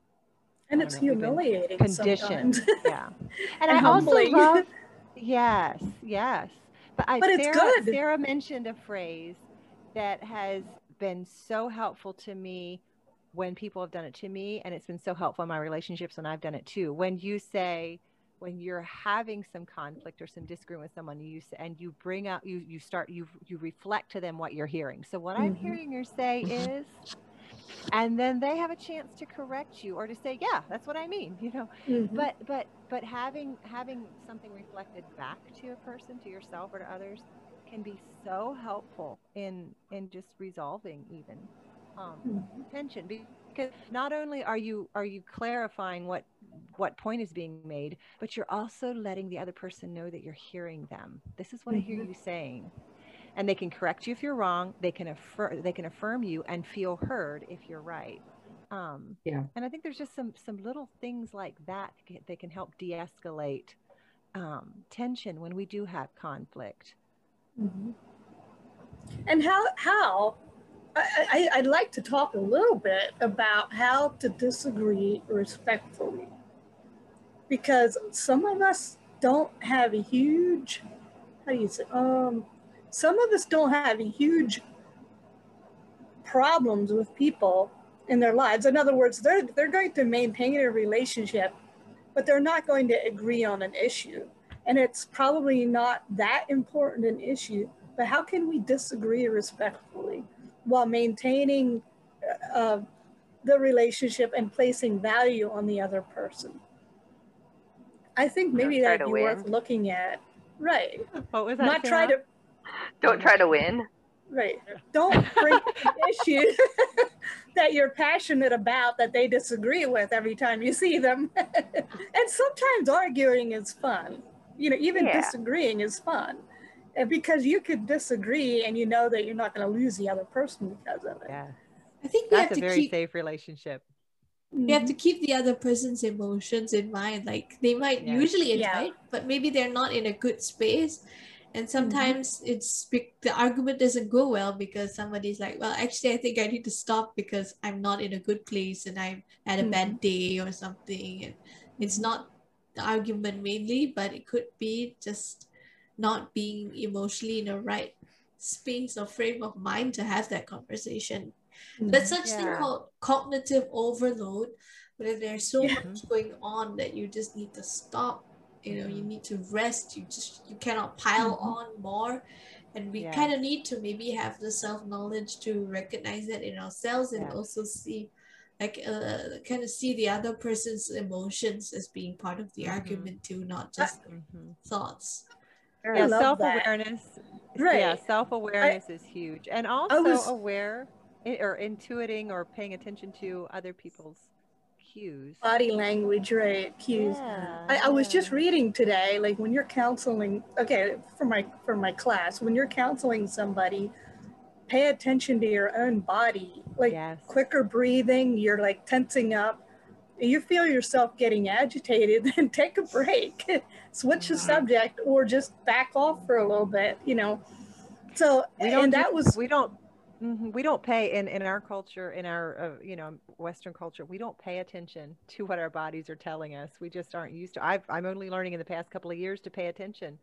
and it's know, humiliating conditioned yeah and, and i humbling. also love yes yes but i but sarah, it's good. sarah mentioned a phrase that has been so helpful to me when people have done it to me and it's been so helpful in my relationships when i've done it too when you say when you're having some conflict or some disagreement with someone you say, and you bring out you you start you you reflect to them what you're hearing so what mm-hmm. i'm hearing you say mm-hmm. is and then they have a chance to correct you or to say yeah that's what i mean you know mm-hmm. but but but having having something reflected back to a person to yourself or to others can be so helpful in in just resolving even um, tension because not only are you are you clarifying what what point is being made but you're also letting the other person know that you're hearing them this is what mm-hmm. i hear mm-hmm. you saying and they can correct you if you're wrong they can affirm they can affirm you and feel heard if you're right um, yeah and i think there's just some some little things like that that can help de-escalate um, tension when we do have conflict mm-hmm. and how how I, would like to talk a little bit about how to disagree respectfully because some of us don't have a huge, how do you say, um, some of us don't have huge problems with people in their lives. In other words, they're, they're going to maintain a relationship, but they're not going to agree on an issue. And it's probably not that important an issue, but how can we disagree respectfully? While maintaining uh, the relationship and placing value on the other person. I think maybe that'd be win. worth looking at. Right. What was that? Not try to. Don't try to win. Right. Don't bring issues that you're passionate about that they disagree with every time you see them. and sometimes arguing is fun. You know, even yeah. disagreeing is fun because you could disagree and you know that you're not going to lose the other person because of it. Yeah. I think we that's have a to very keep, safe relationship. We have to keep the other person's emotions in mind. Like they might yeah. usually enjoy yeah. but maybe they're not in a good space. And mm-hmm. sometimes mm-hmm. it's the argument doesn't go well because somebody's like, well, actually, I think I need to stop because I'm not in a good place and I'm at a mm-hmm. bad day or something. And it's not the argument mainly, but it could be just not being emotionally in a right space or frame of mind to have that conversation. Mm-hmm. There's such yeah. thing called cognitive overload, where there's so yeah. much going on that you just need to stop. You know, you need to rest. You just you cannot pile mm-hmm. on more. And we yeah. kind of need to maybe have the self knowledge to recognize that in ourselves and also see like uh, kind of see the other person's emotions as being part of the mm-hmm. argument too, not just mm-hmm. thoughts yeah, self awareness. Right. Yeah, self awareness is huge, and also was, aware or intuiting or paying attention to other people's cues. Body language, right? Cues. Yeah, I, I was just reading today, like when you're counseling. Okay, for my for my class, when you're counseling somebody, pay attention to your own body, like yes. quicker breathing, you're like tensing up. You feel yourself getting agitated, then take a break, switch the subject, or just back off for a little bit, you know. So, and that was, we don't Mm-hmm. We don't pay in in our culture, in our uh, you know Western culture, we don't pay attention to what our bodies are telling us. We just aren't used to. I've, I'm only learning in the past couple of years to pay attention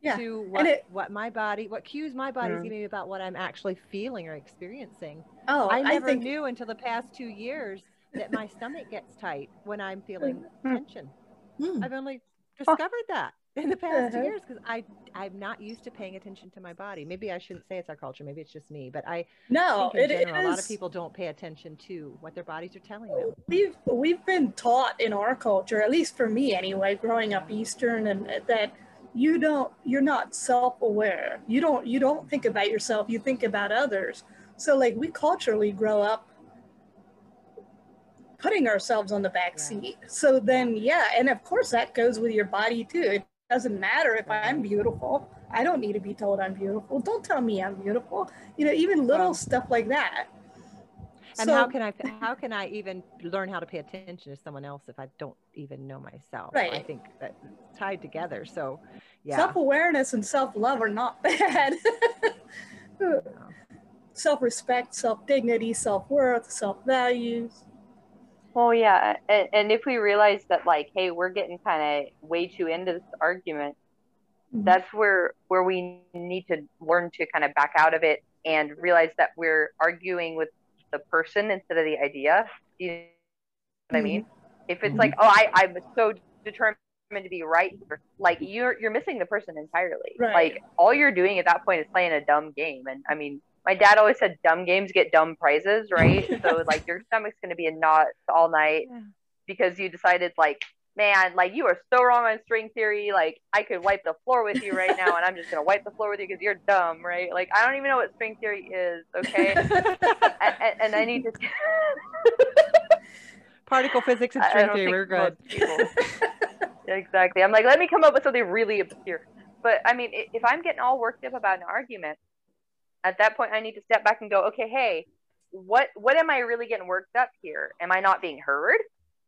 yeah. to what it, what my body, what cues my body's is mm. giving me about what I'm actually feeling or experiencing. Oh, I never I think, knew until the past two years that my stomach gets tight when I'm feeling mm. tension. Mm. I've only discovered that in the past uh-huh. years because I I'm not used to paying attention to my body. Maybe I shouldn't say it's our culture. Maybe it's just me, but I no, in it, general, a lot of people don't pay attention to what their bodies are telling them. We've we've been taught in our culture, at least for me anyway, growing up Eastern, and that you don't you're not self-aware. You don't you don't think about yourself. You think about others. So like we culturally grow up putting ourselves on the back seat. So then, yeah, and of course that goes with your body too. It doesn't matter if I'm beautiful. I don't need to be told I'm beautiful. Don't tell me I'm beautiful. You know, even little stuff like that. And so, how can I how can I even learn how to pay attention to someone else if I don't even know myself? Right. I think that tied together. So yeah. Self-awareness and self-love are not bad. no. Self-respect, self-dignity, self-worth, self-values. Well, yeah, and, and if we realize that, like, hey, we're getting kind of way too into this argument, mm-hmm. that's where where we need to learn to kind of back out of it and realize that we're arguing with the person instead of the idea. You know what. I mean? Mm-hmm. If it's mm-hmm. like, oh, I I'm so determined to be right, like you're you're missing the person entirely. Right. Like all you're doing at that point is playing a dumb game, and I mean my dad always said dumb games get dumb prizes, right? so like your stomach's gonna be in knots all night yeah. because you decided like, man, like you are so wrong on string theory. Like I could wipe the floor with you right now, and I'm just gonna wipe the floor with you because you're dumb, right? Like I don't even know what string theory is, okay? and, and, I need to. Particle physics and string theory, we're good. exactly. I'm like, let me come up with something really obscure. But I mean, if I'm getting all worked up about an argument, at that point i need to step back and go okay hey what what am i really getting worked up here? Am i not being heard?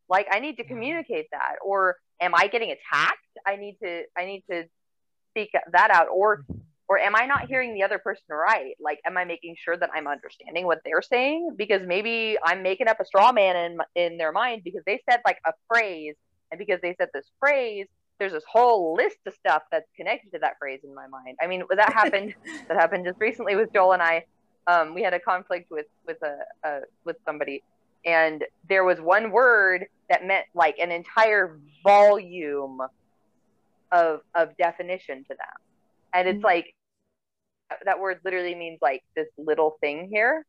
Like i need to mm-hmm. communicate that. Or am i getting attacked? I need to i need to speak that out. Or mm-hmm. or am i not hearing the other person right? Like am i making sure that i'm understanding what they're saying? Because maybe i'm making up a straw man in in their mind because they said like a phrase. And because they said this phrase there's this whole list of stuff that's connected to that phrase in my mind. I mean, that happened. that happened just recently with Joel and I. Um, we had a conflict with with a, a with somebody, and there was one word that meant like an entire volume of of definition to them, and it's mm-hmm. like that word literally means like this little thing here,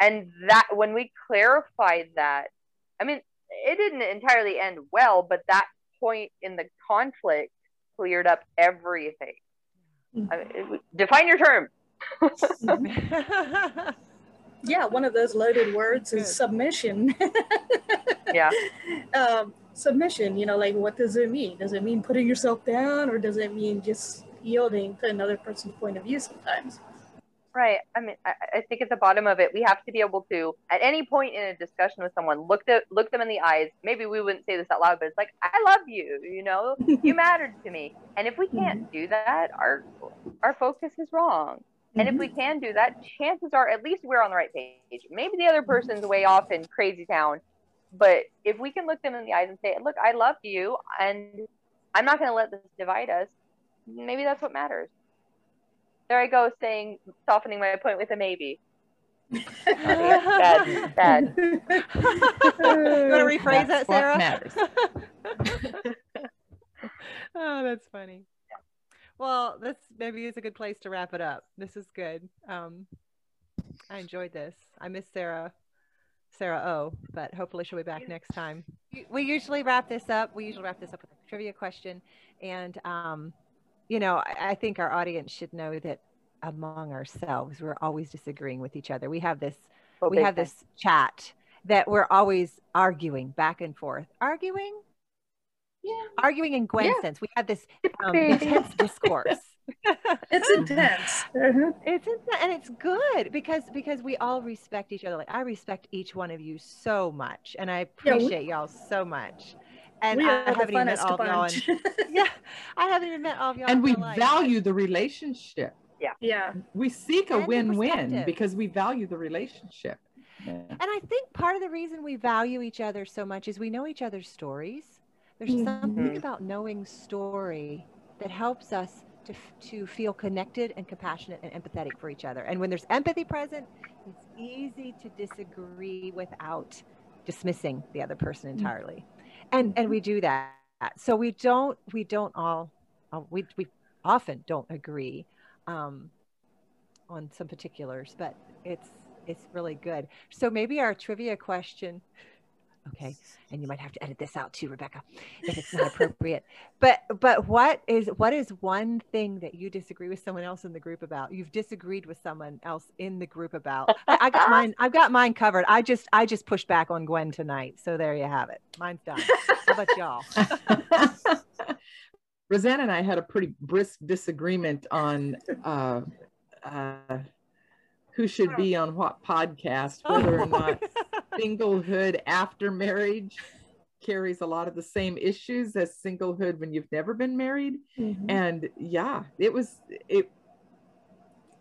and that when we clarified that, I mean, it didn't entirely end well, but that point in the conflict cleared up everything. I mean, define your term. yeah, one of those loaded words is submission. yeah. Um, submission, you know, like what does it mean? Does it mean putting yourself down or does it mean just yielding to another person's point of view sometimes? Right. I mean, I, I, think at the bottom of it, we have to be able to, at any point in a discussion with someone, look the, look them in the eyes. Maybe we wouldn't say this out loud, but it's like, I love you. You know, you mattered to me. And if we can't mm-hmm. do that, our our focus is wrong. And if we mm-hmm. can do that, chances are at least we're on the right page. Maybe the other person's way off in crazy town, but if we can look them in the eyes and say, "Look, I love you, and I'm not going to let this divide us," maybe that's what matters. There I go saying softening my point with a maybe. bad, bad. you want to rephrase that's that, Sarah? matters. oh, that's funny. Well, this maybe is a good place to wrap it up. This is good. Um, I enjoyed this. I miss Sarah, Sarah O, but hopefully she'll be back next time. We usually wrap this up. We usually wrap this up with a trivia question, and um, you know, I, I think our audience should know that among ourselves, we're always disagreeing with each other. We have this, oh, we have this chat that we're always arguing back and forth. Arguing? Yeah. Arguing in Gwen yeah. sense. We have this um, intense discourse. it's intense. Uh-huh. It's intense, and it's good because because we all respect each other. Like I respect each one of you so much, and I appreciate yeah, we, y'all so much. And I haven't even met all of y'all. And, yeah, I haven't even met all of y'all. And we value the relationship. Yeah, yeah. We seek a and win-win because we value the relationship. Yeah. And I think part of the reason we value each other so much is we know each other's stories. There's mm-hmm. something about knowing story that helps us to, to feel connected and compassionate and empathetic for each other. And when there's empathy present, it's easy to disagree without dismissing the other person mm. entirely. And and we do that. So we don't we don't all uh, we we often don't agree um, on some particulars, but it's it's really good. So maybe our trivia question okay? And you might have to edit this out too rebecca if it's not appropriate. But but what is what is one thing that you disagree with someone else in the group about? You've disagreed with someone else in the group about. I, I got mine i've got mine covered. I just i just pushed back on gwen tonight so there you have it. Mine's done. How about y'all? Rosanna and i had a pretty brisk disagreement on uh uh who should be on what podcast, whether or not singlehood after marriage carries a lot of the same issues as singlehood when you've never been married. Mm-hmm. And yeah, it was it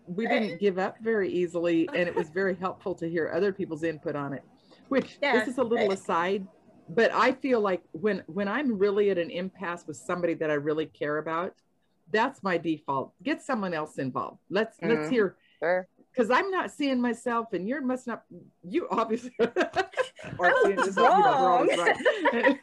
we didn't give up very easily and it was very helpful to hear other people's input on it. Which yeah. this is a little aside, but I feel like when when I'm really at an impasse with somebody that I really care about, that's my default. Get someone else involved. Let's mm-hmm. let's hear sure because I'm not seeing myself, and you're must not. You obviously are seeing wrong. right.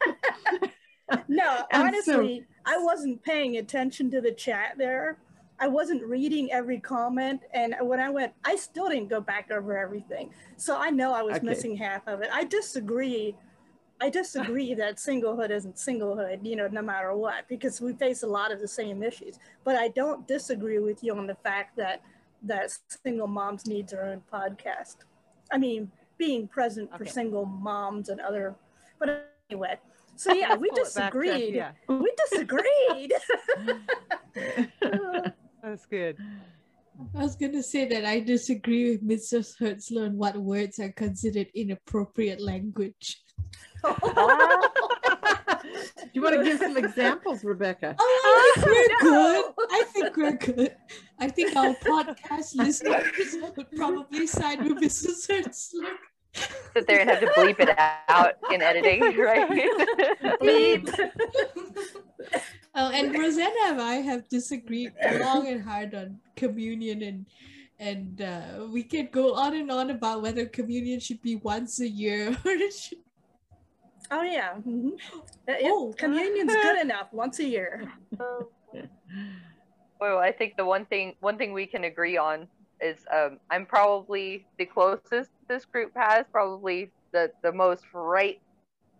no, honestly, so, I wasn't paying attention to the chat there. I wasn't reading every comment, and when I went, I still didn't go back over everything. So I know I was okay. missing half of it. I disagree. I disagree that singlehood isn't singlehood, you know, no matter what, because we face a lot of the same issues. But I don't disagree with you on the fact that that single moms needs their own podcast. I mean, being present okay. for single moms and other, but anyway. So yeah, we disagreed. yeah. We disagreed. That's good. I was gonna say that I disagree with Mrs. Hertzler on what words are considered inappropriate language. Do you want to give some examples, Rebecca? Oh, I think we're good. I think we're good. I think our podcast listeners would probably side with Mrs. Hertzler. Sit there and have to bleep it out in editing, right? Bleep. oh, and Rosanna and I have disagreed long and hard on communion and and uh, we can go on and on about whether communion should be once a year or it should Oh yeah. Mm-hmm. Oh, communion's good enough once a year. Well, I think the one thing one thing we can agree on is um, I'm probably the closest this group has, probably the the most right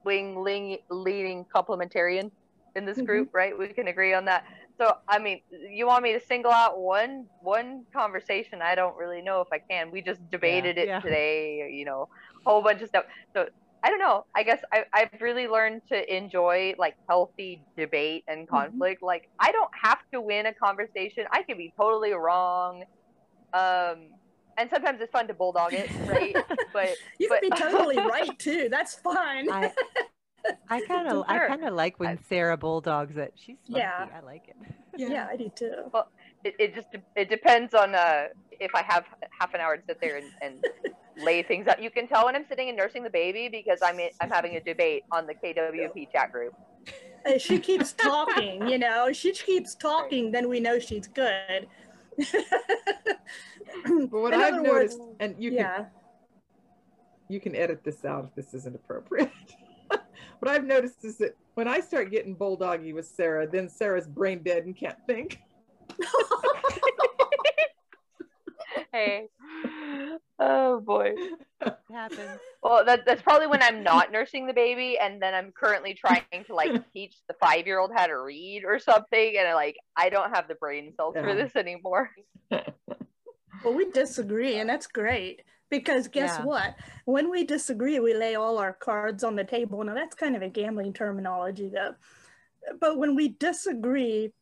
wing leaning complementarian in this mm-hmm. group, right? We can agree on that. So I mean, you want me to single out one one conversation? I don't really know if I can. We just debated yeah, it yeah. today, you know, a whole bunch of stuff. So I don't know. I guess I, I've really learned to enjoy like healthy debate and mm-hmm. conflict. Mm-hmm. Like I don't have to win a conversation. I could be totally wrong. Um, and sometimes it's fun to bulldog it, right? but you but, can be totally right too. That's fine. I, I kind of I kind of like when Sarah bulldogs it. She's funky. yeah. I like it. Yeah, yeah I do too. Well, it, it just it depends on uh if I have half an hour to sit there and, and lay things out. You can tell when I'm sitting and nursing the baby because I'm in, I'm having a debate on the KWP chat group. She keeps talking, you know. She keeps talking, then we know she's good. but what in I've noticed, words, and you yeah. can you can edit this out if this isn't appropriate. what I've noticed is that when I start getting bulldoggy with Sarah, then Sarah's brain dead and can't think. hey. Boy. It happens. Well, that, that's probably when I'm not nursing the baby, and then I'm currently trying to like teach the five year old how to read or something, and I like I don't have the brain cells yeah. for this anymore. well, we disagree, and that's great because guess yeah. what? When we disagree, we lay all our cards on the table. Now that's kind of a gambling terminology, though. But when we disagree,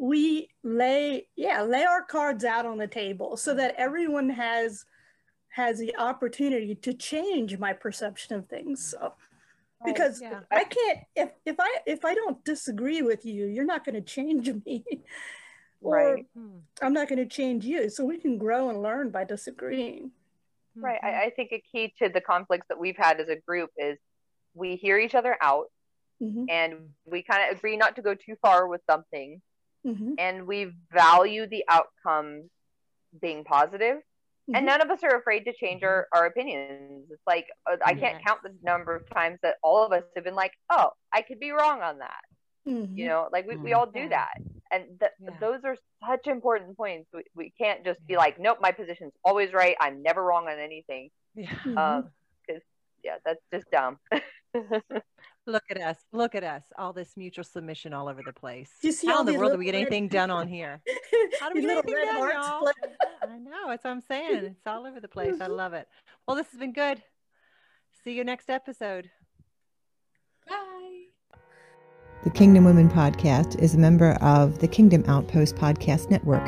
we lay yeah lay our cards out on the table so that everyone has has the opportunity to change my perception of things so because yeah. i can't if, if i if i don't disagree with you you're not going to change me or right. i'm not going to change you so we can grow and learn by disagreeing right I, I, think a key to the conflicts that we've had as a group is we hear each other out mm-hmm. and we kind of agree not to go too far with something mm-hmm. and we value the outcome being positive. Mm-hmm. And none of us are afraid to change our, our opinions. It's like, uh, I can't count the number of times that all of us have been like, oh, I could be wrong on that. Mm-hmm. You know, like we, we all do that. And th- yeah. those are such important points. We, we can't just be like, nope, my position's always right. I'm never wrong on anything. Yeah. Um, because yeah, that's just dumb. Look at us. Look at us. All this mutual submission all over the place. You see How in the world do we get anything done on here? How do we get anything done, y'all? I know. That's what I'm saying. It's all over the place. I love it. Well, this has been good. See you next episode. Bye. The Kingdom Women Podcast is a member of the Kingdom Outpost Podcast Network.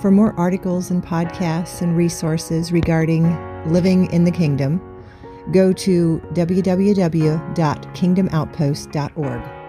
For more articles and podcasts and resources regarding living in the kingdom, go to www.kingdomoutpost.org.